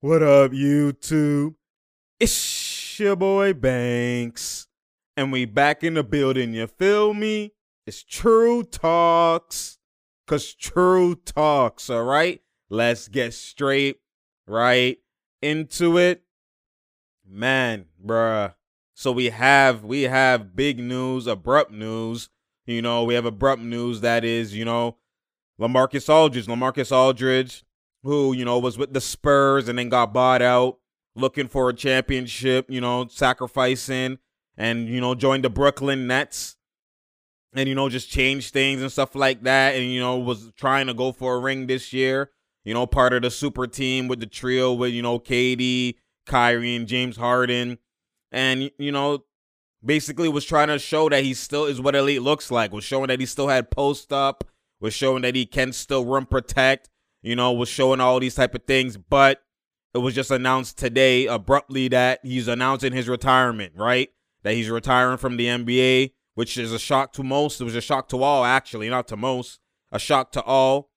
What up, YouTube? It's your boy Banks. And we back in the building, you feel me? It's Tru Talks. Cause Tru Talks, alright? Let's get straight right into it. Man, bruh. So we have we have big news, abrupt news. You know, we have abrupt news that is, you know, LaMarcus Aldridge. LaMarcus Aldridge who, you know, was with the Spurs and then got bought out, looking for a championship, you know, sacrificing and, you know, joined the Brooklyn Nets and, you know, just changed things and stuff like that. And, you know, was trying to go for a ring this year, you know, part of the super team with the trio with, you know, KD, Kyrie, and James Harden. And, you know, basically was trying to show that he still is what elite looks like, was showing that he still had post up, was showing that he can still rim protect you know, was showing all these type of things, but it was just announced today abruptly that he's announcing his retirement, right? That he's retiring from the NBA, which is a shock to most. It was a shock to all, actually, not to most. A shock to all.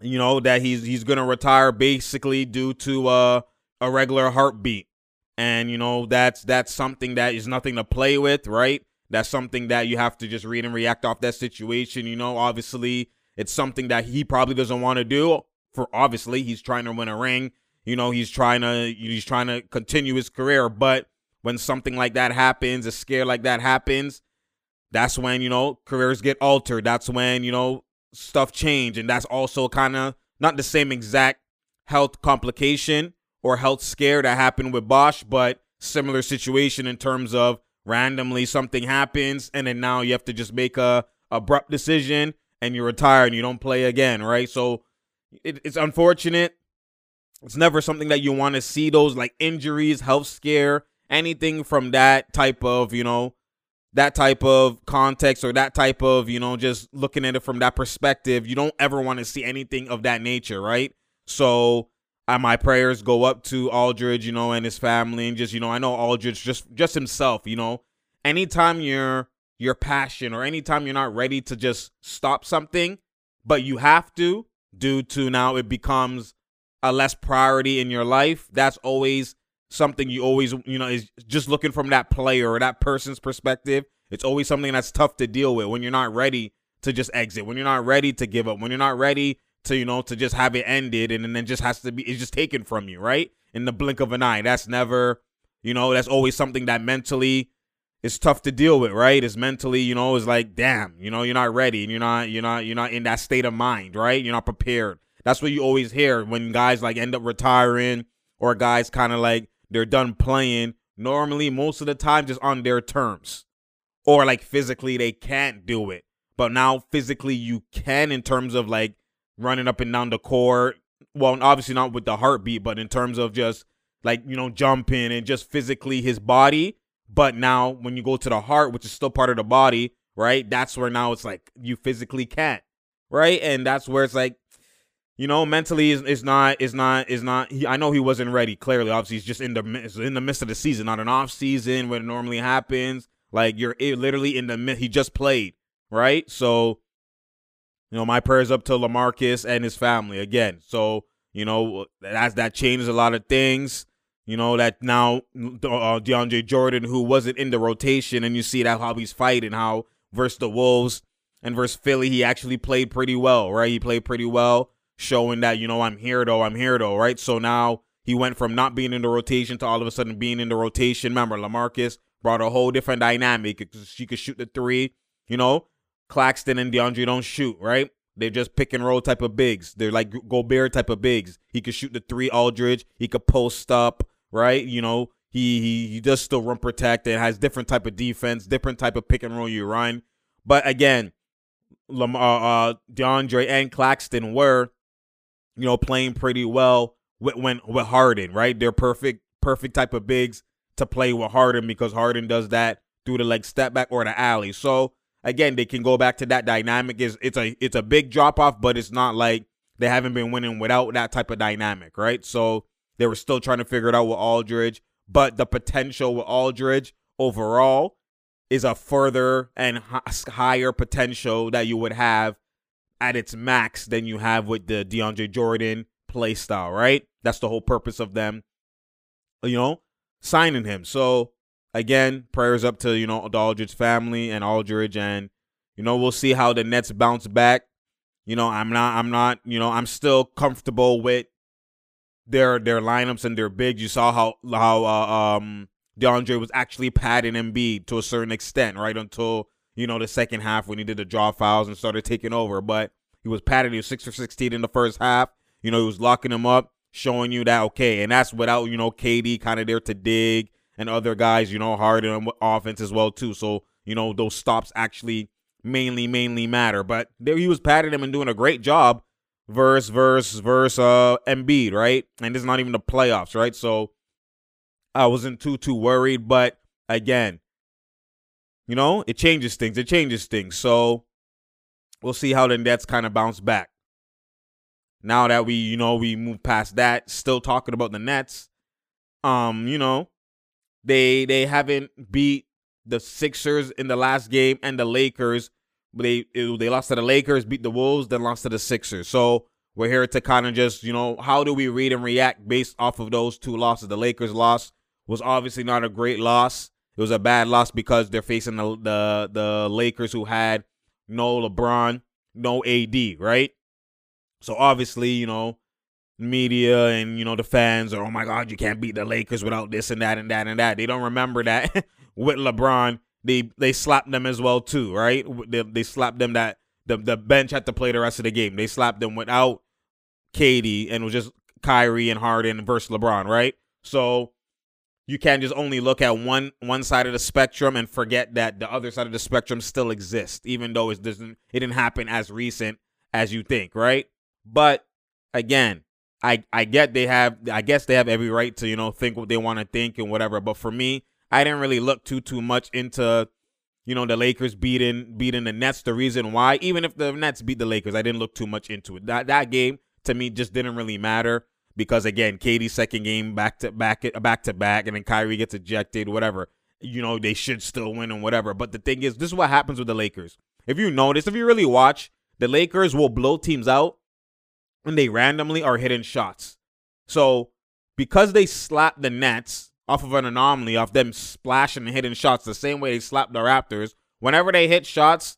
You know, that he's he's gonna retire basically due to uh, a regular heartbeat. And, you know, that's that's something that is nothing to play with, right? That's something that you have to just read and react off that situation. You know, obviously it's something that he probably doesn't want to do. For obviously, he's trying to win a ring. You know, he's trying to he's trying to continue his career. But when something like that happens, a scare like that happens, that's when you know careers get altered. That's when you know stuff change, and that's also kind of not the same exact health complication or health scare that happened with Bosh, but similar situation in terms of randomly something happens and then now you have to just make a abrupt decision and you retire and you don't play again, right? So it, it's unfortunate. It's never something that you want to see those like injuries, health scare, anything from that type of, you know, that type of context or that type of, you know, just looking at it from that perspective. You don't ever want to see anything of that nature, right? So uh, my prayers go up to Aldridge, you know, and his family, and just, you know, I know Aldridge just just himself, you know. Anytime you're your passion or anytime you're not ready to just stop something, but you have to due to now it becomes a less priority in your life, that's always something you always, you know, is just looking from that player or that person's perspective. It's always something that's tough to deal with when you're not ready to just exit, when you're not ready to give up, when you're not ready to, you know, to just have it ended and then just has to be, it's just taken from you, right? In the blink of an eye. That's never, you know, that's always something that mentally it's tough to deal with, right? It's mentally, you know, it's like, damn, you know, you're not ready and you're not, you're not, you're not in that state of mind, right? You're not prepared. That's what you always hear when guys like end up retiring or guys kind of like they're done playing. Normally, most of the time, just on their terms, or like physically they can't do it. But now physically you can in terms of like running up and down the court. Well, obviously not with the heartbeat, but in terms of just like you know jumping and just physically his body but now when you go to the heart, which is still part of the body, right? That's where now it's like you physically can't, right? And that's where it's like, you know, mentally is, is not is not is not. He, I know he wasn't ready. Clearly, obviously, he's just in the in the midst of the season, not an off season when it normally happens. Like you're literally in the he just played, right? So, you know, my prayers up to LaMarcus and his family again. So, you know, as that changes a lot of things. You know that now uh, DeAndre Jordan, who wasn't in the rotation, and you see that how he's fighting, how versus the Wolves and versus Philly, he actually played pretty well, right? He played pretty well, showing that you know I'm here though, I'm here though, right? So now he went from not being in the rotation to all of a sudden being in the rotation. Remember, LaMarcus brought a whole different dynamic. She could shoot the three, you know. Claxton and DeAndre don't shoot, right? They're just pick and roll type of bigs. They're like Gobert type of bigs. He could shoot the three Aldridge. He could post up right? You know, he he, he does still run protect and has different type of defense, different type of pick and roll you run. But again, Lamar, uh, uh, DeAndre and Claxton were, you know, playing pretty well with when with Harden, right? They're perfect, perfect type of bigs to play with Harden because Harden does that through the like step back or the alley. So again, they can go back to that dynamic. Is it's a it's a big drop off, but it's not like they haven't been winning without that type of dynamic, right? So they were still trying to figure it out with Aldridge, but the potential with Aldridge overall is a further and higher potential that you would have at its max than you have with the DeAndre Jordan play style, right? That's the whole purpose of them, you know, signing him. So again, prayers up to, you know, the Aldridge family and Aldridge and you know, we'll see how the Nets bounce back. You know, I'm not I'm not, you know, I'm still comfortable with their their lineups and their bigs. You saw how how uh, um DeAndre was actually padding Embiid to a certain extent, right? Until, you know, the second half when he did the draw fouls and started taking over. But he was padding, he was six for sixteen in the first half. You know, he was locking him up, showing you that okay, and that's without, you know, KD kind of there to dig and other guys, you know, Harden on offense as well too. So, you know, those stops actually mainly, mainly matter. But there he was patting him and doing a great job versus versus versus uh Embiid, right? And it's not even the playoffs, right? So I wasn't too too worried, but again, you know, it changes things. It changes things. So we'll see how the Nets kind of bounce back. Now that we, you know, we move past that, still talking about the Nets. Um, you know, they they haven't beat the Sixers in the last game and the Lakers. They it, they lost to the Lakers, beat the Wolves, then lost to the Sixers. So we're here to kind of just, you know, how do we read and react based off of those two losses? The Lakers loss was obviously not a great loss. It was a bad loss because they're facing the the, the Lakers who had no LeBron, no AD, right? So obviously, you know, media and you know the fans are, oh my God, you can't beat the Lakers without this and that and that and that. They don't remember that with LeBron, they they slapped them as well too, right? They, they slapped them that the the bench had to play the rest of the game. They slapped them without KD and was just Kyrie and Harden versus LeBron, right? So you can't just only look at one one side of the spectrum and forget that the other side of the spectrum still exists, even though it doesn't it didn't happen as recent as you think, right? But again, I I get they have I guess they have every right to you know think what they want to think and whatever. But for me, I didn't really look too too much into you know the Lakers beating beating the Nets. The reason why, even if the Nets beat the Lakers, I didn't look too much into it. That that game to me just didn't really matter because again, KD's second game back to back back to back, and then Kyrie gets ejected, whatever. You know they should still win and whatever. But the thing is, this is what happens with the Lakers. If you notice, if you really watch, the Lakers will blow teams out and they randomly are hitting shots. So because they slapped the Nets off of an anomaly, off them splashing and hitting shots the same way they slapped the Raptors, whenever they hit shots,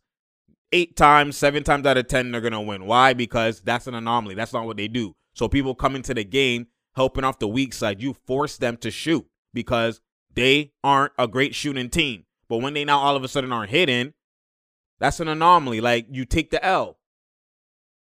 eight times, seven times out of ten, they're gonna win. Why? Because that's an anomaly. That's not what they do. So people come into the game helping off the weak side. You force them to shoot because they aren't a great shooting team. But when they now all of a sudden are hitting, that's an anomaly. Like you take the L.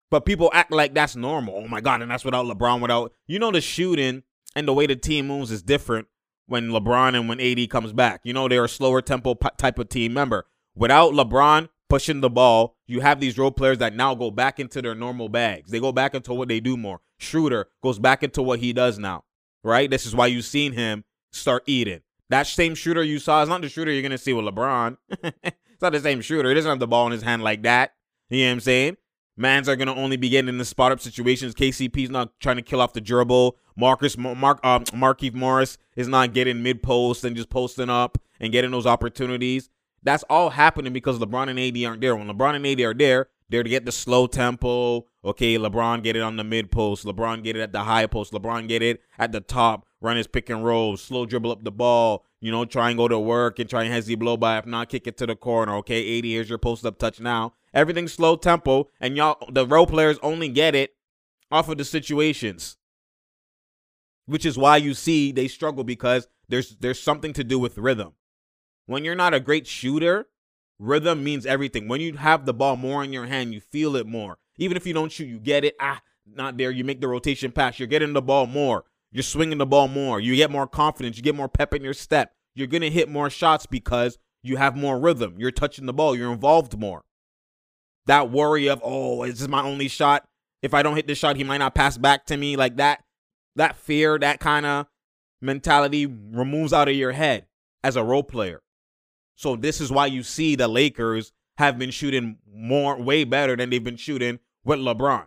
But people act like that's normal. Oh my God, and that's without LeBron, without you know the shooting and the way the team moves is different when LeBron and when AD comes back. You know they're a slower tempo type of team. Remember, without LeBron pushing the ball, you have these role players that now go back into their normal bags. They go back into what they do more. Schroeder goes back into what he does now. Right? This is why you've seen him start eating. That same shooter you saw is not the shooter you're gonna see with LeBron. it's not the same shooter. He doesn't have the ball in his hand like that. You know what I'm saying? Mans are going to only be getting in the spot up situations. KCP's not trying to kill off the dribble. Marcus Mark uh, Markieff Morris is not getting mid post and just posting up and getting those opportunities. That's all happening because LeBron and AD aren't there. When LeBron and AD are there, they're to get the slow tempo. Okay, LeBron get it on the mid post. LeBron get it at the high post. LeBron get it at the top. Run his pick and roll. Slow dribble up the ball. You know, try and go to work and try and hezzy blow by. If not, kick it to the corner. Okay, AD, here's your post up touch now. Everything's slow tempo, and y'all, the role players only get it off of the situations, which is why you see they struggle because there's there's something to do with rhythm. When you're not a great shooter, rhythm means everything. When you have the ball more in your hand, you feel it more. Even if you don't shoot, you get it. Ah, not there. You make the rotation pass. You're getting the ball more. You're swinging the ball more. You get more confidence. You get more pep in your step. You're going to hit more shots because you have more rhythm. You're touching the ball. You're involved more that worry of oh is this my only shot? If i don't hit this shot he might not pass back to me. Like that that fear that kind of mentality removes out of your head as a role player. So this is why you see the lakers have been shooting more way better than they've been shooting with lebron.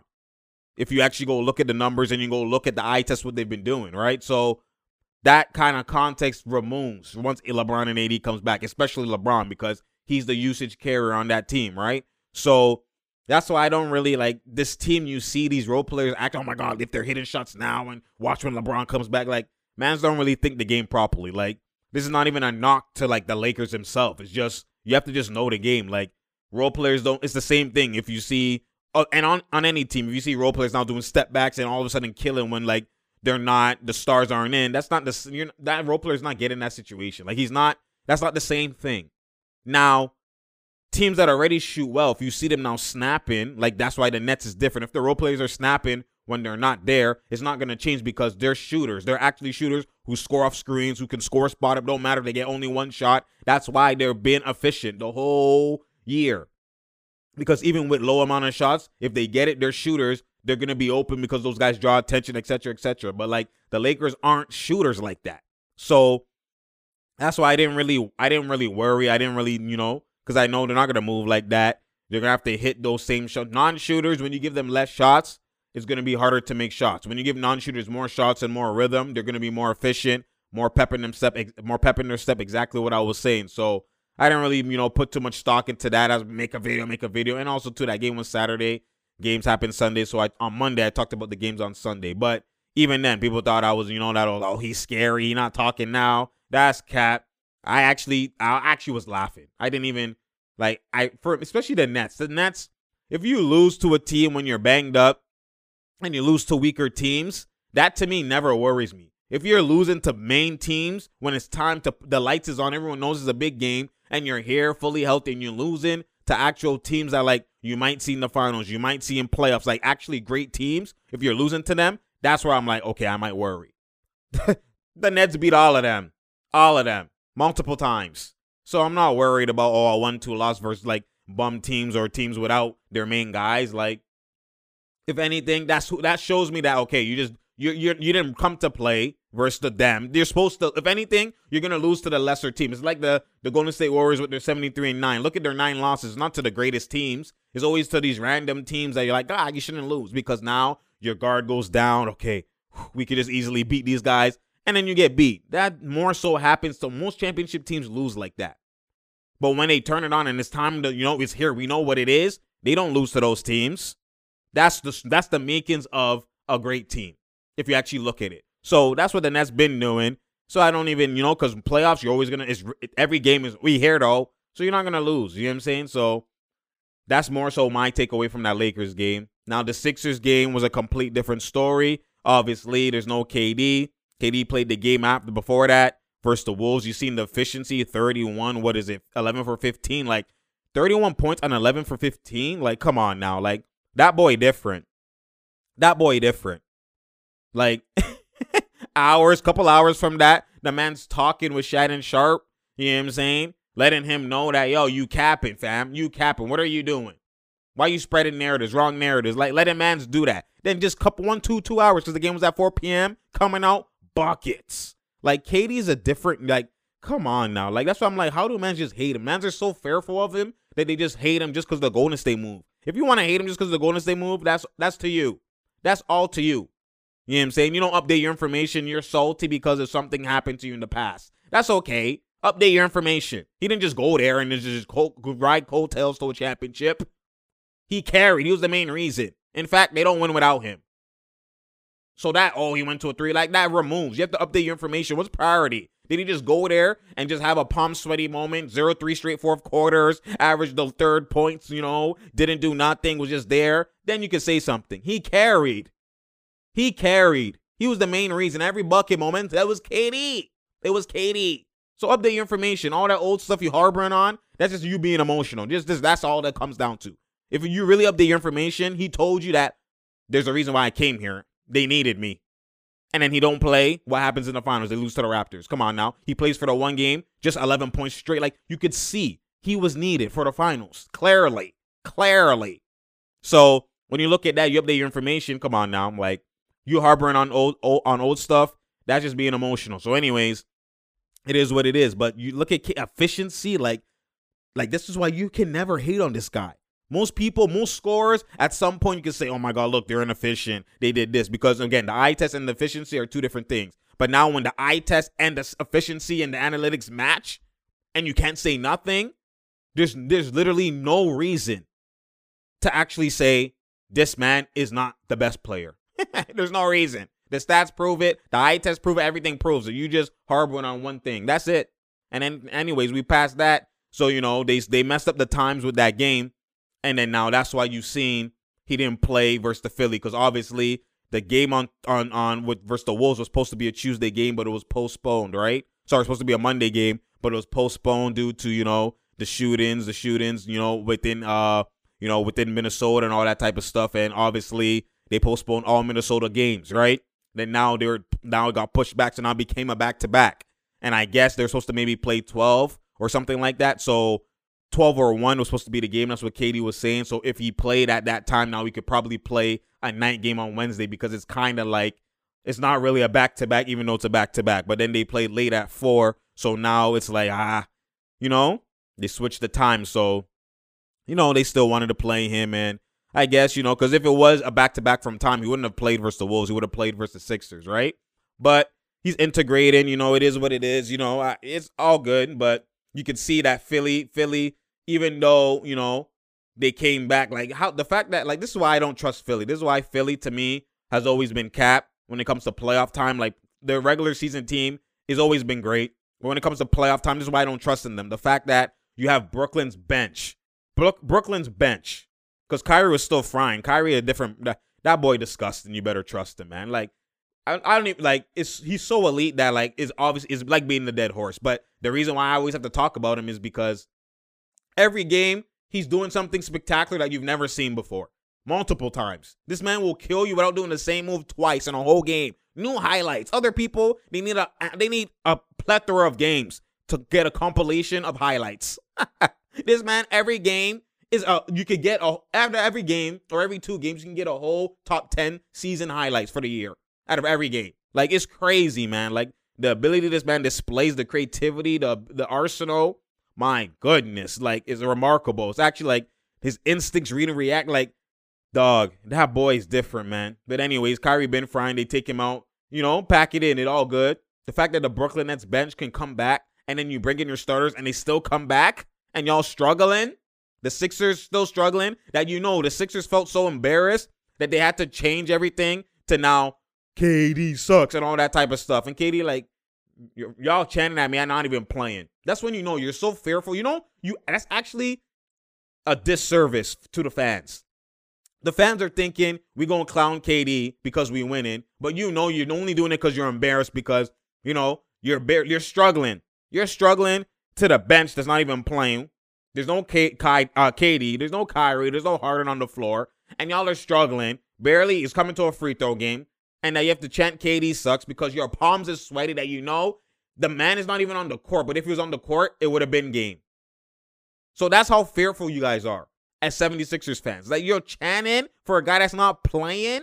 If you actually go look at the numbers and you go look at the eye test what they've been doing right? So that kind of context removes once lebron and ad comes back especially lebron because he's the usage carrier on that team right so That's why I don't really like this team. You see these role players act, oh my god, if they're hitting shots now and watch when LeBron comes back. Like, mans don't really think the game properly. Like, this is not even a knock to like the Lakers themselves. It's just you have to just know the game. Like, role players don't. It's the same thing. If you see, uh, and on on any team, if you see role players now doing step backs and all of a sudden killing when like they're not, the stars aren't in. That's not the you're, that role player's not getting that situation. Like, he's not. That's not the same thing. Now, teams that already shoot well, if you see them now snapping, like that's why the Nets is different. If the role players are snapping when they're not there, it's not going to change because they're shooters. They're actually shooters who score off screens, who can score spot up. Don't matter. They get only one shot. That's why they're being efficient the whole year. Because even with low amount of shots, if they get it, they're shooters. They're gonna be open because those guys draw attention, etc., etc. But like the Lakers aren't shooters like that. So that's why I didn't really, I didn't really worry. I didn't really, you know, because I know they're not going to move like that. They're going to have to hit those same shots. Non shooters, when you give them less shots, it's going to be harder to make shots. When you give non shooters more shots and more rhythm, they're going to be more efficient, more pepping them step, more pepping their step. Exactly what I was saying. So I didn't really, you know, put too much stock into that. As make a video, make a video, and also too, that game was Saturday. Games happen Sunday, so I on Monday I talked about the games on Sunday. But even then, people thought I was, you know, that oh he's scary, he's not talking now. That's cat. I actually I actually was laughing. I didn't even like I for especially the Nets. The Nets, if you lose to a team when you're banged up and you lose to weaker teams, that to me never worries me. If you're losing to main teams when it's time to the lights is on, everyone knows it's a big game, and you're here fully healthy and you're losing to actual teams that like you might see in the finals, you might see in playoffs, like actually great teams. If you're losing to them, that's where I'm like, okay, I might worry. the Nets beat all of them, all of them multiple times. So I'm not worried about oh a one two loss versus like bum teams or teams without their main guys. Like, if anything, that's who that shows me that okay, you just you you you didn't come to play versus the them. You're supposed to. If anything, you're gonna lose to the lesser team. It's like the the Golden State Warriors with their 73 and nine. Look at their nine losses, not to the greatest teams. It's always to these random teams that you're like, ah, you shouldn't lose because now your guard goes down. Okay, we could just easily beat these guys and then you get beat. That more so happens So most championship teams lose like that. But when they turn it on and it's time to, you know, it's here, we know what it is, they don't lose to those teams. That's the that's the makings of a great team, if you actually look at it. So that's what the Nets been doing. So I don't even, you know, because playoffs, you're always gonna. It's every game is we here though, so you're not gonna lose. You know what I'm saying? So that's more so my takeaway from that Lakers game. Now the Sixers game was a complete different story. Obviously, there's no KD. KD played the game after before that versus the Wolves. You seen the efficiency 31. What is it? 11 for 15. Like 31 points on 11 for 15. Like, come on now. Like, that boy different. That boy different. Like, hours, couple hours from that, the man's talking with Shannon Sharpe. You know what I'm saying? Letting him know that, yo, you capping, fam. You capping. What are you doing? Why you spreading narratives, wrong narratives? Like, letting mans do that. Then just couple one, two, two hours because the game was at 4 p.m. coming out buckets. Like KD is a different like come on now. Like that's why I'm like, how do men just hate him? Mans are so fearful of him that they just hate him just because the Golden State move. If you want to hate him just because the Golden State move, that's that's to you. That's all to you. You know what I'm saying? You don't update your information. You're salty because of something happened to you in the past. That's okay. Update your information. He didn't just go there and just cold, ride coattails to a championship. He carried. He was the main reason. In fact, they don't win without him. So that, oh, he went to a three, like that removes. You have to update your information. What's priority? Did he just go there and just have a palm sweaty moment? Zero, three straight fourth quarters, averaged the third points, you know, didn't do nothing, was just there. Then you could say something. He carried. He carried. He was the main reason. Every bucket moment, that was KD. It was KD. So update your information. All that old stuff you harboring on, that's just you being emotional. Just, just that's all that comes down to. If you really update your information, he told you that there's a reason why I came here they needed me. And then he don't play. What happens in the finals? They lose to the Raptors. Come on now. He plays for the one game, just 11 points straight. Like you could see he was needed for the finals. Clearly. Clearly. So when you look at that, you update your information. Come on now. I'm like, you harboring on old, old on old stuff. That's just being emotional. So, anyways, it is what it is. But you look at efficiency, like, like this is why you can never hate on this guy. Most people, most scorers, at some point you can say, oh my God, look, they're inefficient. They did this. Because again, the eye test and the efficiency are two different things. But now when the eye test and the efficiency and the analytics match, and you can't say nothing, there's there's literally no reason to actually say this man is not the best player. There's no reason. The stats prove it. The eye test prove it. Everything proves it. You just harboring on one thing. That's it. And then, anyways, we passed that. So you know they they messed up the times with that game, and then now that's why you've seen he didn't play versus the Philly because obviously the game on on on with versus the Wolves was supposed to be a Tuesday game, but it was postponed. Right? Sorry, was supposed to be a Monday game, but it was postponed due to you know the shootings, the shootings, you know within uh you know within Minnesota and all that type of stuff, and obviously they postponed all Minnesota games. Right? Then now they're now it got pushed back, so now became a back to back, and I guess they're supposed to maybe play twelve or something like that. So 12 or 1 was supposed to be the game. That's what KD was saying. So if he played at that time, now he could probably play a night game on Wednesday because it's kind of like it's not really a back to back, even though it's a back to back. But then they played late at 4. So now it's like, ah, you know, they switched the time. So, you know, they still wanted to play him. And I guess, you know, because if it was a back to back from time, he wouldn't have played versus the Wolves. He would have played versus the Sixers, right? But he's integrating. You know, it is what it is. You know, it's all good. But you can see that Philly, Philly, even though, you know, they came back, like how the fact that like this is why I don't trust Philly. This is why Philly to me has always been capped when it comes to playoff time. Like their regular season team has always been great. But when it comes to playoff time, this is why I don't trust in them. The fact that you have Brooklyn's bench. Brook, Brooklyn's bench. Because Kyrie was still frying. Kyrie a different that, that boy disgusting. You better trust him, man. Like I, I don't even like it's he's so elite that like is obvious is like being the dead horse. But the reason why I always have to talk about him is because every game he's doing something spectacular that you've never seen before. Multiple times. This man will kill you without doing the same move twice in a whole game. New highlights. Other people, they need a they need a plethora of games to get a compilation of highlights. this man, every game is a you could get a after every game or every two games, you can get a whole top 10 season highlights for the year out of every game. Like it's crazy, man. Like the ability this man displays, the creativity, the the arsenal. My goodness, like is remarkable. It's actually like his instincts read and react. Like, dog, that boy is different, man. But anyways, Kyrie been frying. They take him out. You know, pack it in. It all good. The fact that the Brooklyn Nets bench can come back and then you bring in your starters and they still come back and y'all struggling. The Sixers still struggling. That you know, the Sixers felt so embarrassed that they had to change everything to now KD sucks and all that type of stuff. And KD like y'all chanting at me, I'm not even playing. That's when you know you're so fearful. You know, you that's actually a disservice to the fans. The fans are thinking we gonna clown KD because we winning, but you know you're only doing it because you're embarrassed because you know you're bar- you're struggling. You're struggling to the bench that's not even playing. There's no K- K- uh, KD. There's no Kyrie. There's no Harden on the floor, and y'all are struggling. Barely is coming to a free throw game and now you have to chant KD sucks because your palms are sweaty that you know the man is not even on the court. But if he was on the court, it would have been game. So that's how fearful you guys are as 76ers fans. Like you're chanting for a guy that's not playing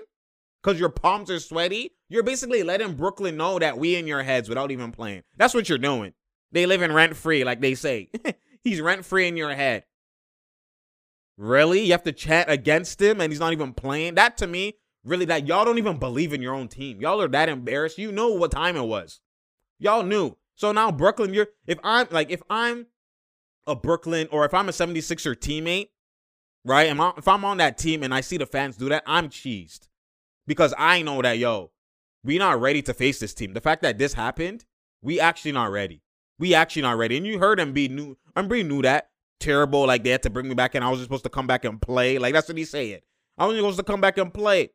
because your palms are sweaty. You're basically letting Brooklyn know that we in your heads without even playing. That's what you're doing. They live in rent free, like they say. he's rent free in your head. Really? You have to chant against him and he's not even playing? That to me really that y'all don't even believe in your own team. Y'all are that embarrassed. You know what time it was. Y'all knew. So now Brooklyn, you're if I'm like if I'm a Brooklyn or if I'm a 76er teammate, right? And if I'm on that team and I see the fans do that, I'm cheesed. Because I know that yo, we not ready to face this team. The fact that this happened, we actually not ready. We actually not ready. And you heard him be new. Embiid knew that. Terrible. Like they had to bring me back and I was supposed to come back and play. Like that's what he said. I was supposed to come back and play.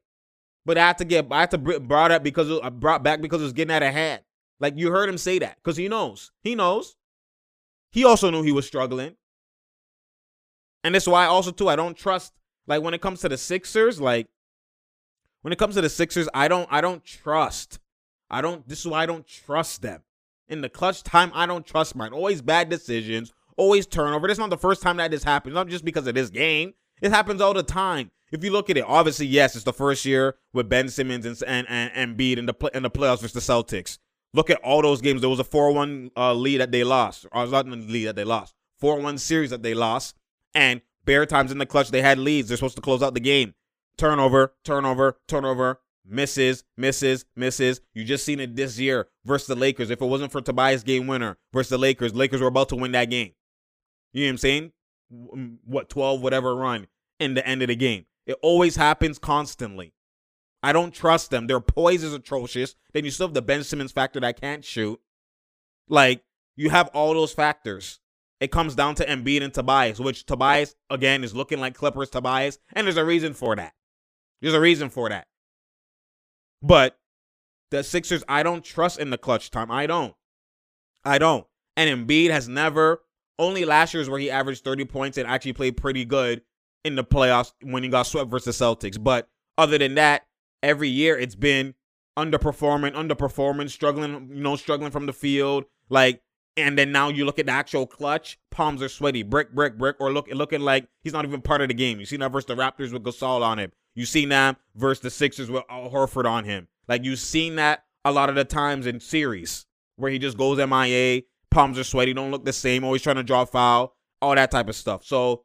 But I had to get I had to brought up because I uh, brought back because it was getting out of hand. Like you heard him say that because he knows. He knows. He also knew he was struggling. And that's why also too I don't trust like when it comes to the Sixers, like when it comes to the Sixers, I don't I don't trust. I don't this is why I don't trust them. In the clutch time, I don't trust mine. Always bad decisions, always turnover. This is not the first time that this happens. Not just because of this game. It happens all the time if you look at it, obviously, yes, it's the first year with Ben Simmons and and and Embiid in the in the playoffs versus the Celtics. Look at all those games. There was a 4-1 uh, lead that they lost. Or not the lead that they lost. 4-1 series that they lost. And bare times in the clutch, they had leads. They're supposed to close out the game. Turnover, turnover, turnover, misses, misses, misses. You just seen it this year versus the Lakers. If it wasn't for Tobias game winner versus the Lakers, Lakers were about to win that game. You know what I'm saying? What 12 whatever run in the end of the game. It always happens constantly. I don't trust them. Their poise is atrocious. Then you still have the Ben Simmons factor that I can't shoot. Like, you have all those factors. It comes down to Embiid and Tobias, which Tobias, again, is looking like Clippers Tobias. And there's a reason for that. There's a reason for that. But the Sixers, I don't trust in the clutch time. I don't. I don't. And Embiid has never, only last year's where he averaged 30 points and actually played pretty good in the playoffs when he got swept versus Celtics. But other than that, every year it's been underperforming, underperforming, struggling, you know, struggling from the field. Like, and then now you look at the actual clutch, palms are sweaty, brick, brick, brick, or look looking like he's not even part of the game. You see that versus the Raptors with Gasol on him. You see that versus the Sixers with Al Horford on him. Like you've seen that a lot of the times in series where he just goes MIA, palms are sweaty, don't look the same, always trying to draw foul, all that type of stuff. So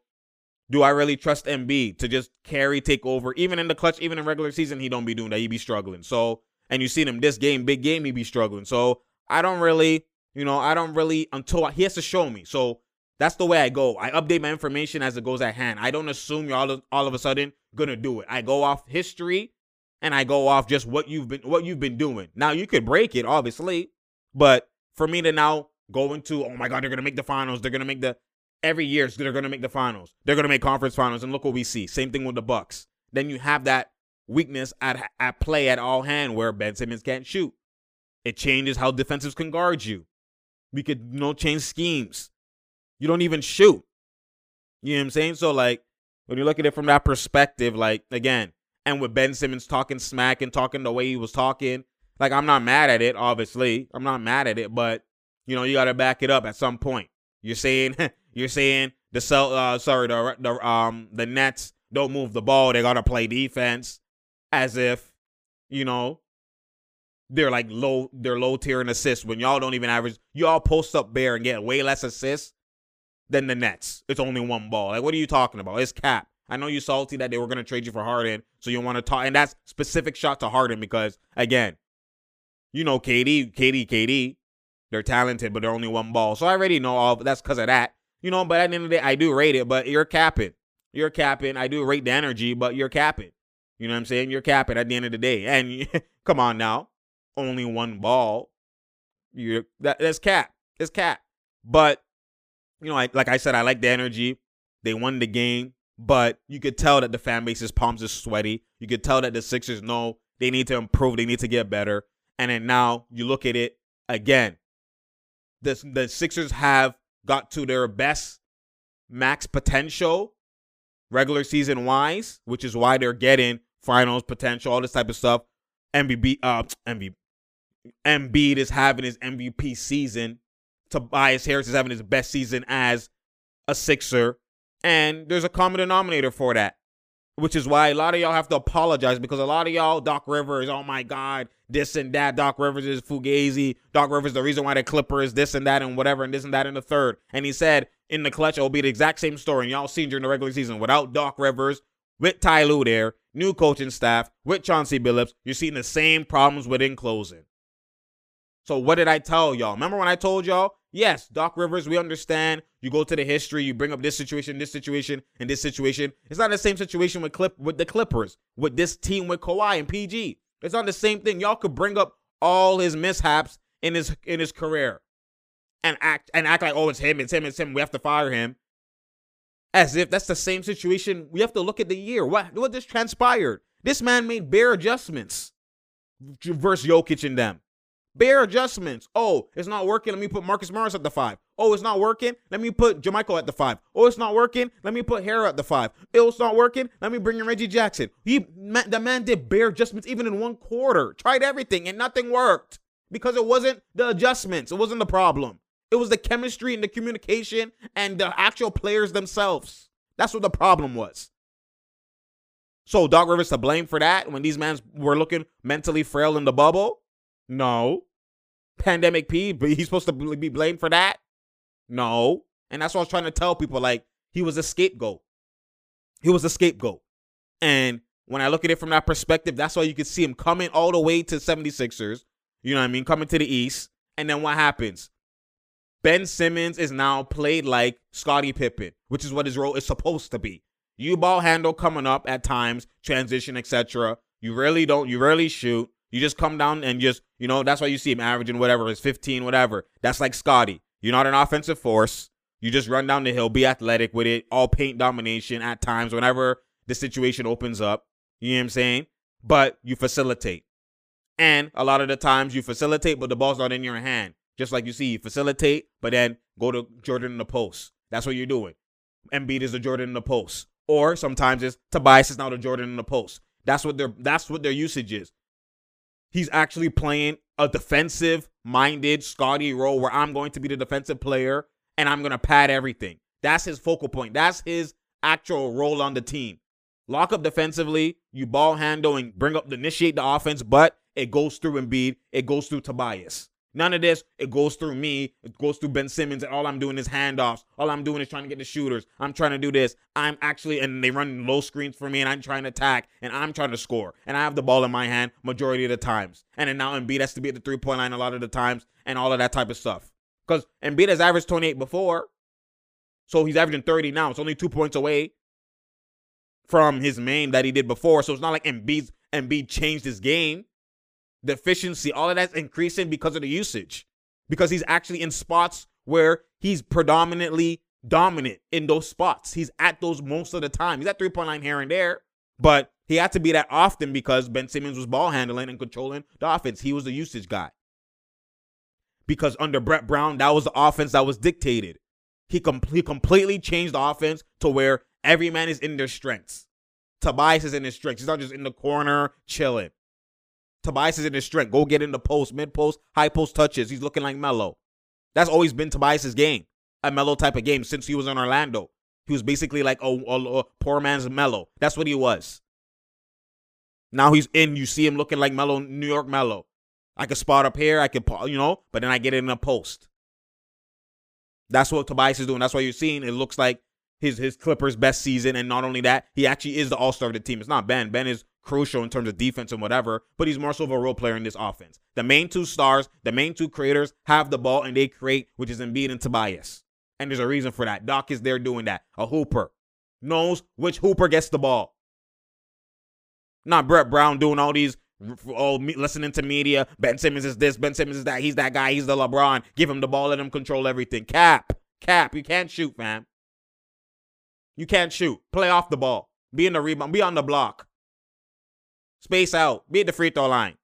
do I really trust Embiid to just carry, take over? Even in the clutch, even in regular season, he don't be doing that. He be struggling. So, and you seen him this game, big game, he be struggling. So I don't really, you know, I don't really until he has to show me. So that's the way I go. I update my information as it goes at hand. I don't assume you're all of, all of a sudden gonna do it. I go off history and I go off just what you've been what you've been doing. Now you could break it, obviously, but for me to now go into, oh my god, they're gonna make the finals, they're gonna make the every year they're gonna make the finals, they're gonna make conference finals, and look what we see. Same thing with the Bucks. Then you have that weakness at at play at all hand where Ben Simmons can't shoot. It changes how defensives can guard you. We could you know change schemes. You don't even shoot. You know what I'm saying? So like when you look at it from that perspective, like again, and with Ben Simmons talking smack and talking the way he was talking, like I'm not mad at it, obviously. I'm not mad at it, but you know, you gotta back it up at some point. You're saying you're saying the cell uh sorry, the the um the Nets don't move the ball, they gotta play defense as if, you know, they're like low they're low tier in assists when y'all don't even average y'all post up bare and get way less assists than the Nets. It's only one ball. Like what are you talking about? It's cap. I know you salty that they were gonna trade you for Harden, so you want to talk and that's specific shot to Harden because again, you know KD, KD, KD, they're talented, but they're only one ball. So I already know all that's because of that. You know, but at the end of the day, I do rate it, but you're capping. You're capping. I do rate the energy, but you're capping. You know what I'm saying? You're capping at the end of the day. And come on now only one ball. You that that's cap. It's cap. But you know, I, like I said, I like the energy. They won the game, but you could tell that the fan base's palms are sweaty. You could tell that the Sixers know they need to improve. They need to get better. And then now you look at it again. The the Sixers have got to their best max potential regular season wise, which is why they're getting finals potential, all this type of stuff. MVP, uh, MVP, Embiid is having his MVP season. Tobias Harris is having his best season as a Sixer. And there's a common denominator for that, which is why a lot of y'all have to apologize because a lot of y'all, Doc Rivers, oh my God, this and that. Doc Rivers is Fugazi. Doc Rivers, the reason why the Clipper is this and that and whatever and this and that in the third. And he said in the clutch, it'll be the exact same story. And y'all seen during the regular season without Doc Rivers, with Ty Lue there, new coaching staff, with Chauncey Billups, you're seeing the same problems within closing. So what did I tell y'all? Remember when I told y'all? Yes, Doc Rivers, we understand. You go to the history, you bring up this situation, this situation, and this situation. It's not the same situation with Clip with the Clippers, with this team with Kawhi and PG. It's not the same thing. Y'all could bring up all his mishaps in his in his career and act and act like, oh, it's him, it's him, it's him. We have to fire him. As if that's the same situation. We have to look at the year. What what just transpired? This man made bare adjustments versus Jokic and them. Bare adjustments. Oh, it's not working. Let me put Marcus Morris at the five. Oh, it's not working. Let me put JaMychal at the five. Oh, it's not working. Let me put Harrell at the five. Oh, it's not working. Let me bring in Reggie Jackson. He the man did bare adjustments even in one quarter. Tried everything and nothing worked because it wasn't the adjustments. It wasn't the problem. It was the chemistry and the communication and the actual players themselves. That's what the problem was. So Doc Rivers to blame for that when these men were looking mentally frail in the bubble? No. Pandemic P, but he's supposed to be blamed for that? No. And that's what I was trying to tell people. Like, he was a scapegoat. He was a scapegoat. And when I look at it from that perspective, that's why you can see him coming all the way to 76ers. You know what I mean? Coming to the East. And then what happens? Ben Simmons is now played like Scottie Pippen, which is what his role is supposed to be. You ball handle coming up at times, transition, etc. You really don't. You rarely shoot. You just come down and just, you know, that's why you see him averaging whatever, is 15, whatever. That's like Scottie. You're not an offensive force. You just run down the hill, be athletic with it, all paint domination at times whenever the situation opens up. You know what I'm saying? But you facilitate. And a lot of the times you facilitate, but the ball's not in your hand. Just like you see, you facilitate, but then go to Jordan in the post. That's what you're doing. Embiid is the Jordan in the post. Or sometimes it's Tobias is now the Jordan in the post. That's what their that's what their usage is. He's actually playing a defensive minded Scottie role where I'm going to be the defensive player and I'm going to pad everything. That's his focal point. That's his actual role on the team. Lock up defensively, you ball handle and bring up, initiate the offense, but it goes through Embiid, it goes through Tobias. None of this, it goes through me, it goes through Ben Simmons, and all I'm doing is handoffs. All I'm doing is trying to get the shooters. I'm trying to do this. I'm actually, and they run low screens for me, and I'm trying to attack, and I'm trying to score. And I have the ball in my hand majority of the times. And then now Embiid has to be at the three point line a lot of the times, and all of that type of stuff. Because Embiid has averaged 28 before, so he's averaging 30 now. It's only two points away from his main that he did before. So it's not like Embiid Embiid changed his game the efficiency, all of that's increasing because of the usage. Because he's actually in spots where he's predominantly dominant in those spots. He's at those most of the time. He's at 3.9 here and there, but he had to be that often because Ben Simmons was ball handling and controlling the offense. He was the usage guy. Because under Brett Brown, that was the offense that was dictated. He, com- he completely changed the offense to where every man is in their strengths. Tobias is in his strengths. He's not just in the corner chilling. Tobias is in his strength. Go get in the post, mid post, high post touches. He's looking like Melo. That's always been Tobias's game, a Melo type of game since he was in Orlando. He was basically like a, a, a poor man's Melo. That's what he was. Now he's in. You see him looking like Melo, New York Melo. I could spot up here. I could, you know, but then I get it in a post. That's what Tobias is doing. That's why you're seeing it looks like his his Clippers' best season. And not only that, he actually is the all star of the team. It's not Ben. Ben is crucial in terms of defense and whatever, but he's more so of a role player in this offense. The main two stars, the main two creators have the ball and they create, which is Embiid and Tobias. And there's a reason for that. Doc is there doing that. A hooper knows which hooper gets the ball. Not Brett Brown doing all these oh, listening to media. Ben Simmons is this, Ben Simmons is that. He's that guy. He's the LeBron. Give him the ball, let him control everything. Cap, cap. You can't shoot, man. You can't shoot. Play off the ball. Be in the rebound. Be on the block. Space out. Be at the free throw line.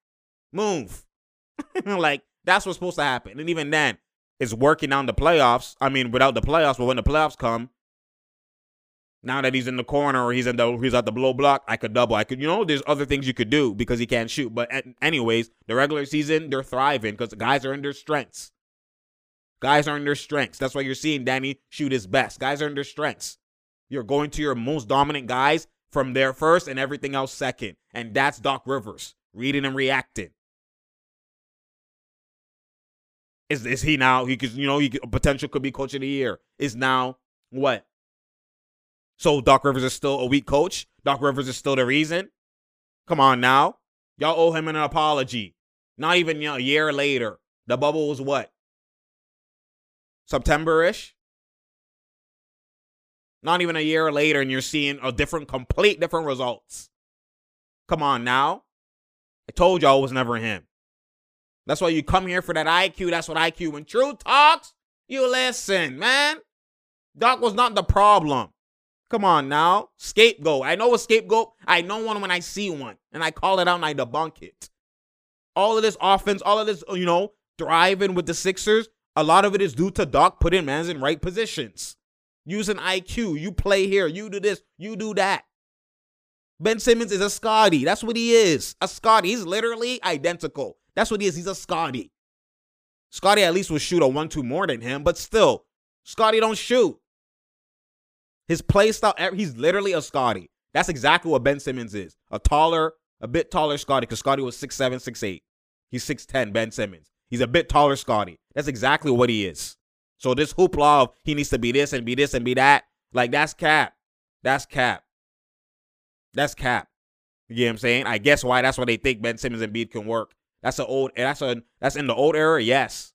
Move. like, that's what's supposed to happen. And even then, it's working on the playoffs. I mean, without the playoffs, but when the playoffs come, now that he's in the corner or he's in the he's at the blow block, I could double. I could, you know, there's other things you could do because he can't shoot. But anyways, the regular season, they're thriving because the guys are in their strengths. Guys are in their strengths. That's why you're seeing Danny shoot his best. Guys are in their strengths. You're going to your most dominant guys from there first and everything else second. And that's Doc Rivers reading and reacting. Is is he now? He could, you know, he could, potential could be coach of the year. Is now what? So Doc Rivers is still a weak coach. Doc Rivers is still the reason. Come on now, y'all owe him an apology. Not even you know, a year later. The bubble was what? September ish. Not even a year later, and you're seeing a different, complete different results. Come on now. I told y'all it was never him. That's why you come here for that IQ. That's what IQ. When truth talks, you listen, man. Doc was not the problem. Come on now. Scapegoat. I know a scapegoat. I know one when I see one. And I call it out and I debunk it. All of this offense, all of this, you know, thriving with the Sixers, a lot of it is due to Doc putting mans in right positions using IQ. You play here, you do this, you do that. Ben Simmons is a Scottie. That's what he is. A Scottie. He's literally identical. That's what he is. He's a Scottie. Scottie at least will shoot a one-two more than him, but still, Scottie don't shoot. His play style, he's literally a Scottie. That's exactly what Ben Simmons is. A taller, a bit taller Scottie, because Scottie was 6'7, 6'8. He's 6'10, Ben Simmons. He's a bit taller Scottie. That's exactly what he is. So this hoopla of he needs to be this and be this and be that, like that's cap. That's cap. That's cap. You get what I'm saying? I guess why that's why they think Ben Simmons and Embiid can work. That's an old eh, that's a that's in the old era, yes.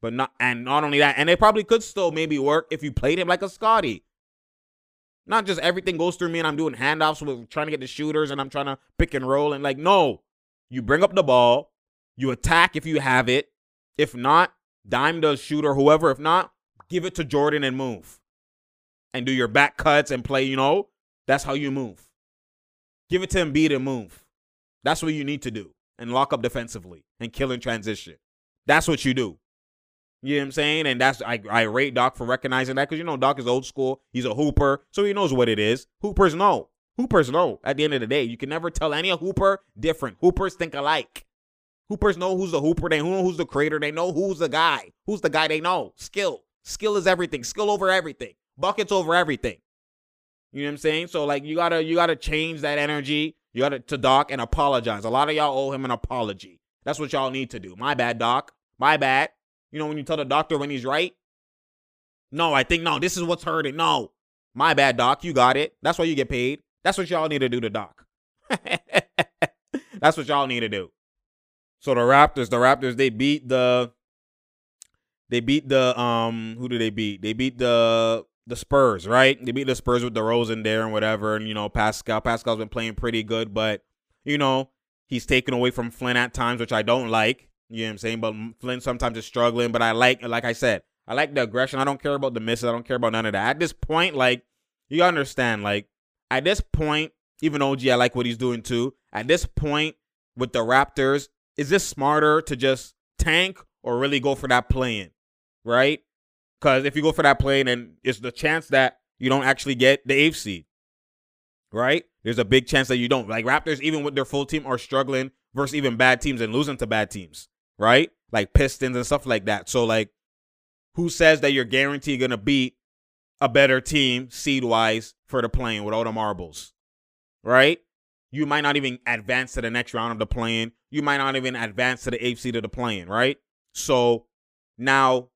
But not and not only that, and they probably could still maybe work if you played him like a Scottie. Not just everything goes through me and I'm doing handoffs with trying to get the shooters and I'm trying to pick and roll and like no. You bring up the ball, you attack if you have it. If not, dime the shooter, whoever. If not, give it to Jordan and move. And do your back cuts and play, you know? That's how you move. Give it to Embiid and move. That's what you need to do. And lock up defensively and kill in transition. That's what you do. You know what I'm saying? And that's I, I rate Doc for recognizing that because you know Doc is old school. He's a hooper, so he knows what it is. Hoopers know. Hoopers know. At the end of the day, you can never tell any hooper different. Hoopers think alike. Hoopers know who's the hooper. They know who's the creator. They know who's the guy. Who's the guy they know. Skill. Skill is everything. Skill over everything. Buckets over everything. You know what I'm saying? So like you gotta you gotta change that energy. You gotta to Doc and apologize. A lot of y'all owe him an apology. That's what y'all need to do. My bad, Doc. My bad. You know, when you tell the doctor when he's right, no, I think, no, this is what's hurting. No, my bad, doc. You got it. That's why you get paid. That's what y'all need to do to doc. That's what y'all need to do. So the Raptors, the Raptors, they beat the, they beat the, um, who did they beat? They beat the, the Spurs, right? They beat the Spurs with DeRozan there and whatever. And, you know, Pascal, Pascal's been playing pretty good, but, you know, he's taken away from Flynn at times, which I don't like. You know what I'm saying? But Flynn sometimes is struggling. But I like, like I said, I like the aggression. I don't care about the misses. I don't care about none of that. At this point, like, you understand, like, at this point, even OG, I like what he's doing too. At this point, with the Raptors, is this smarter to just tank or really go for that play-in, right? Because if you go for that play-in, then it's the chance that you don't actually get the eighth seed, right? There's a big chance that you don't. Like Raptors, even with their full team, are struggling versus even bad teams and losing to bad teams right? Like Pistons and stuff like that. So like who says that you're guaranteed to beat a better team seed wise for the play-in with all the marbles, right? You might not even advance to the next round of the play-in. You might not even advance to the eighth seed of the play-in, right? So now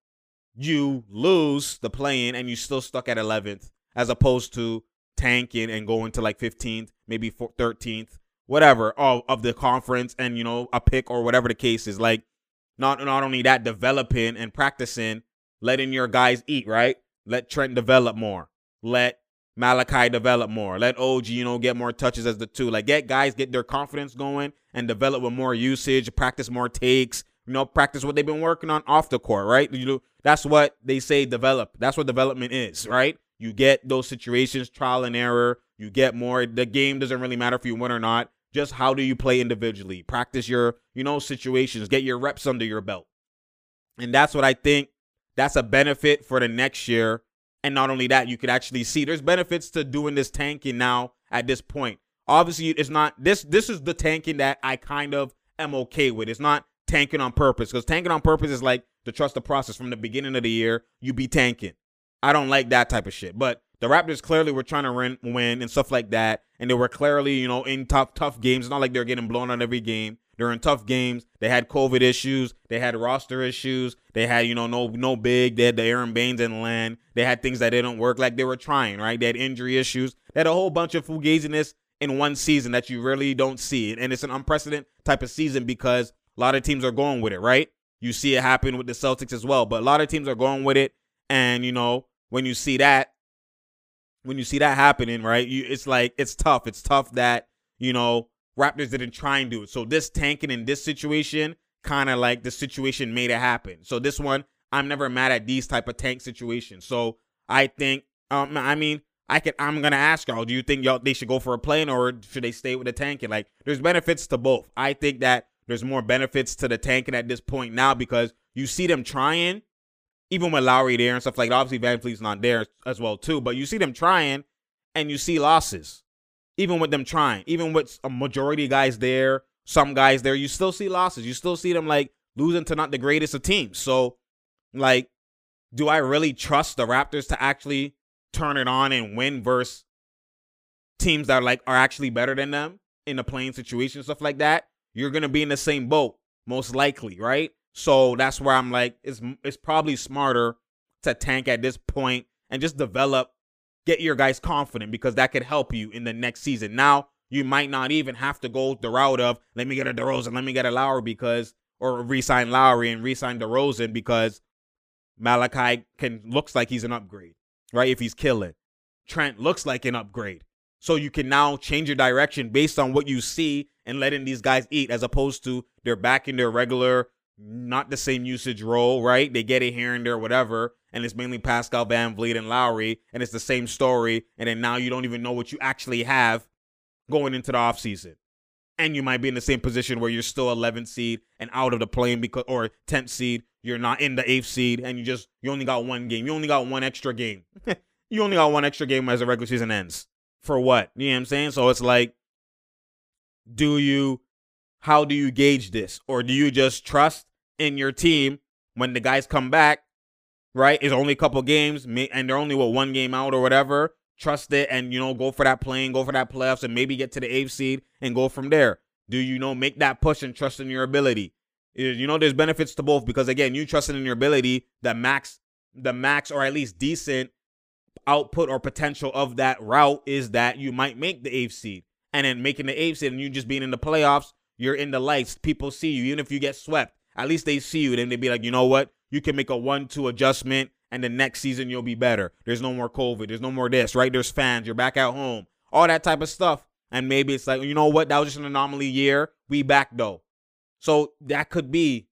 you lose the play-in and you're still stuck at 11th as opposed to tanking and going to like 15th, maybe 13th, whatever of, of the conference and you know a pick or whatever the case is. Like not not only that, developing and practicing, letting your guys eat, right? Let Trent develop more. Let Malachi develop more. Let OG, you know, get more touches as the two. Like get guys get their confidence going and develop with more usage, practice more takes, you know, practice what they've been working on off the court, right? You know, that's what they say develop. That's what development is, right? You get those situations, trial and error. You get more. The game doesn't really matter if you win or not just how do you play individually practice your you know situations get your reps under your belt and that's what i think that's a benefit for the next year and not only that you could actually see there's benefits to doing this tanking now at this point. Obviously it's not this this is the tanking that i kind of am okay with. It's not tanking on purpose because tanking on purpose is like to trust the process from the beginning of the year you be tanking. I don't like that type of shit. But the Raptors clearly were trying to win, win and stuff like that, and they were clearly, you know, in tough, tough games. It's not like they're getting blown on every game. In tough games. They had COVID issues. They had roster issues. They had, you know, no, no big. They had the Aron Baynes and Len. They had things that didn't work like they were trying, right? They had injury issues. They had a whole bunch of fugaziness in one season that you really don't see, and it's an unprecedented type of season because a lot of teams are going with it, right? You see it happen with the Celtics as well, but a lot of teams are going with it, and you know, when you see that, when you see that happening, right? You, it's like it's tough. It's tough that you know Raptors didn't try and do it. So this tanking in this situation, kind of like the situation made it happen. So this one, I'm never mad at these type of tank situations. So I think, um, I mean, I can. I'm gonna ask y'all. Do you think y'all they should go for a play-in or should they stay with the tanking? Like, there's benefits to both. I think that there's more benefits to the tanking at this point now because you see them trying even with Lowry there and stuff like that. Obviously, VanVleet's not there as well too, but you see them trying, and you see losses, even with them trying, even with a majority of guys there, some guys there, you still see losses. You still see them like losing to not the greatest of teams. So, like, do I really trust the Raptors to actually turn it on and win versus teams that are like are actually better than them in a play-in situation, stuff like that? You're gonna be in the same boat, most likely, right? So that's where I'm like, it's it's probably smarter to tank at this point and just develop, get your guys confident because that could help you in the next season. Now you might not even have to go the route of let me get a DeRozan, let me get a Lowry because or resign Lowry and resign DeRozan because Malachi can looks like he's an upgrade, right? If he's killing. Trent looks like an upgrade. So you can now change your direction based on what you see and letting these guys eat as opposed to they're back in their regular, not the same usage role, right? They get it here and there, whatever. And it's mainly Pascal VanVleet and Lowry, and it's the same story. And then now you don't even know what you actually have going into the offseason. And you might be in the same position where you're still 11th seed and out of the play-in because or 10th seed, you're not in the 8th seed and you just you only got one game. You only got one extra game. you only got one extra game as the regular season ends. For what? You know what I'm saying? So it's like do you how do you gauge this or do you just trust in your team when the guys come back right it's only a couple games and they're only what one game out or whatever trust it and you know go for that play-in go for that playoffs and maybe get to the eighth seed and go from there do you know make that push and trust in your ability you know there's benefits to both because again you trusting in your ability the max the max or at least decent output or potential of that route is that you might make the eighth seed and then making the eighth seed and you just being in the playoffs, you're in the lights. People see you. Even if you get swept, at least they see you. Then they'd be like, you know what? You can make a one-two adjustment, and the next season you'll be better. There's no more COVID. There's no more this, right? There's fans. You're back at home. All that type of stuff. And maybe it's like, you know what? That was just an anomaly year. We back though. So that could be.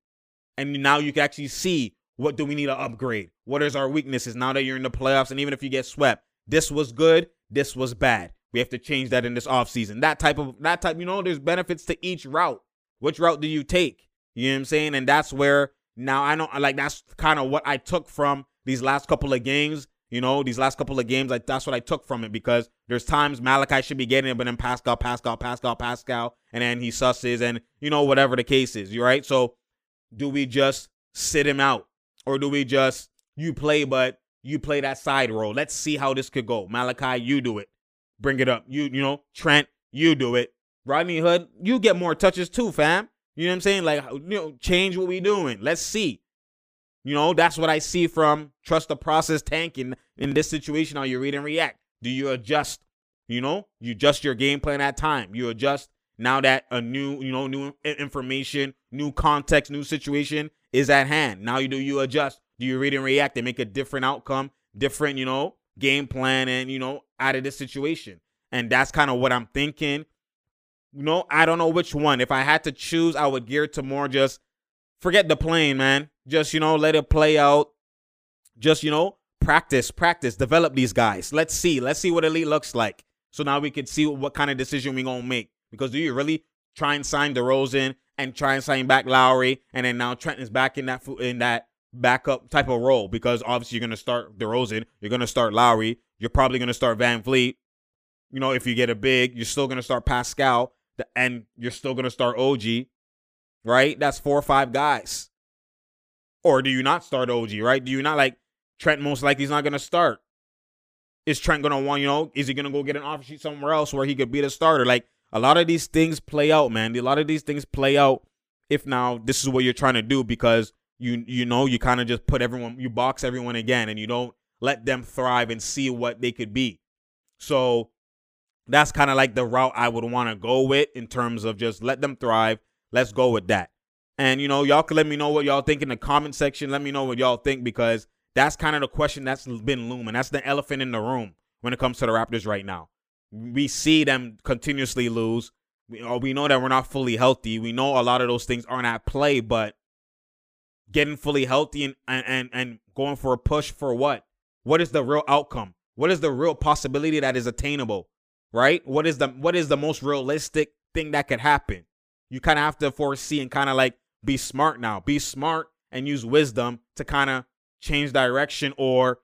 And now you can actually see what do we need to upgrade? What is our weaknesses now that you're in the playoffs? And even if you get swept, this was good, this was bad. We have to change that in this offseason. That type of that type, you know, there's benefits to each route. Which route do you take? You know what I'm saying? And that's where now I know like that's kind of what I took from these last couple of games. You know, these last couple of games, like that's what I took from it because there's times Malachi should be getting it, but then Pascal, Pascal, Pascal, Pascal, and then he susses and you know, whatever the case is. You right? So do we just sit him out? Or do we just you play, but you play that side role? Let's see how this could go. Malachi, you do it bring it up. You you know, Trent, you do it. Rodney Hood, you get more touches too, fam. You know what I'm saying? Like, you know, change what we doing. Let's see. You know, that's what I see from trust the process tanking in this situation. How you read and react. Do you adjust? You know, you adjust your game plan at time. You adjust now that a new, you know, new information, new context, new situation is at hand. Now you do you adjust? Do you read and react and make a different outcome, different, you know, game plan and, you know, out of this situation. And that's kind of what I'm thinking. You know, I don't know which one. If I had to choose, I would gear to more just forget the play-in, man. Just, you know, let it play out. Just, you know, practice, practice, develop these guys. Let's see. Let's see what elite looks like. So now we can see what kind of decision we're going to make. Because do you really try and sign DeRozan and try and sign back Lowry and then now Trent is back in that in that backup type of role because obviously you're going to start DeRozan, you're going to start Lowry, you're probably going to start VanVleet. You know, if you get a big, you're still going to start Pascal, and you're still going to start OG, right? That's four or five guys. Or do you not start OG, right? Do you not like Trent? Most likely he's not going to start. Is Trent going to want, you know, is he going to go get an offer sheet somewhere else where he could be the starter? Like a lot of these things play out, man. A lot of these things play out if now this is what you're trying to do because you you know you kind of just put everyone you box everyone again and you don't let them thrive and see what they could be so that's kind of like the route i would want to go with in terms of just let them thrive. Let's go with that. And you know y'all can let me know what y'all think in the comment section. Let me know what y'all think because that's kind of the question that's been looming. That's the elephant in the room when it comes to the raptors right now. We see them continuously lose. We, oh, we know that we're not fully healthy. We know a lot of those things aren't at play but getting fully healthy and, and and going for a push for what? What is the real outcome? What is the real possibility that is attainable? Right? What is the what is the most realistic thing that could happen? You kind of have to foresee and kind of like be smart now. Be smart and use wisdom to kind of change direction or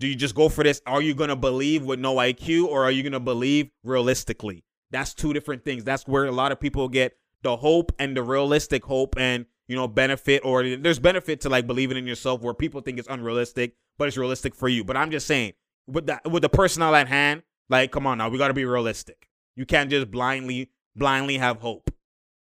do you just go for this? Are you going to believe with no IQ or are you going to believe realistically? That's two different things. That's where a lot of people get the hope and the realistic hope and you know, benefit or there's benefit to like believing in yourself where people think it's unrealistic, but it's realistic for you. But I'm just saying, with the with the personnel at hand, like, come on now, we gotta be realistic. You can't just blindly blindly have hope.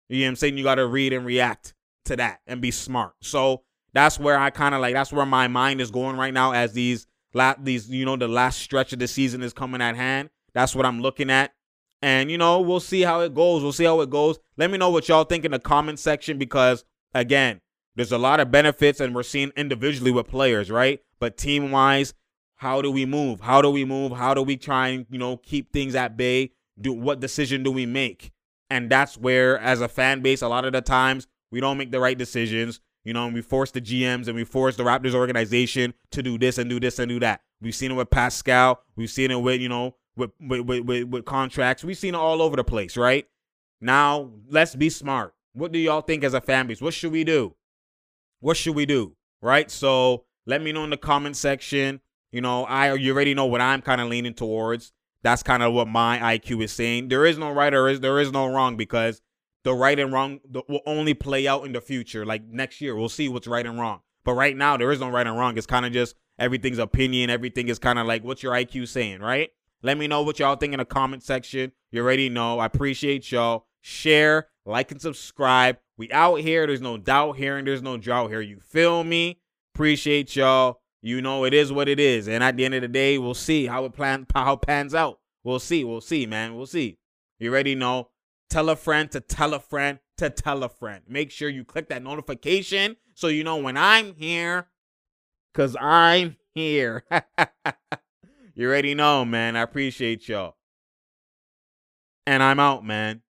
You know what I'm saying? You gotta read and react to that and be smart. So that's where I kind of like that's where my mind is going right now as these la- these you know the last stretch of the season is coming at hand. That's what I'm looking at. And you know, we'll see how it goes. We'll see how it goes. Let me know what y'all think in the comment section because again, there's a lot of benefits, and we're seeing individually with players, right? But team wise, how do we move? How do we move? How do we try and, you know, keep things at bay? Do what decision do we make? And that's where, as a fan base, a lot of the times we don't make the right decisions. You know, and we force the GMs and we force the Raptors organization to do this and do this and do that. We've seen it with Pascal. We've seen it with, you know, with with, with, with, with contracts. We've seen it all over the place, right? Now, let's be smart. What do y'all think as a fan base? What should we do? What should we do? Right? So let me know in the comment section. You know, I you already know what I'm kind of leaning towards. That's kind of what my IQ is saying. There is no right or is there is no wrong because the right and wrong will only play out in the future. Like next year, we'll see what's right and wrong. But right now, there is no right and wrong. It's kind of just everything's opinion. Everything is kind of like what's your IQ saying, right? Let me know what y'all think in the comment section. You already know. I appreciate y'all. Share, like, and subscribe. We out here. There's no doubt here and there's no drought here. You feel me? Appreciate y'all. You know it is what it is. And at the end of the day, we'll see how it plan how it pans out. We'll see. We'll see, man. We'll see. You already know. Tell a friend to tell a friend to tell a friend. Make sure you click that notification so you know when I'm here. Cause I'm here. you already know, man. I appreciate y'all. And I'm out, man.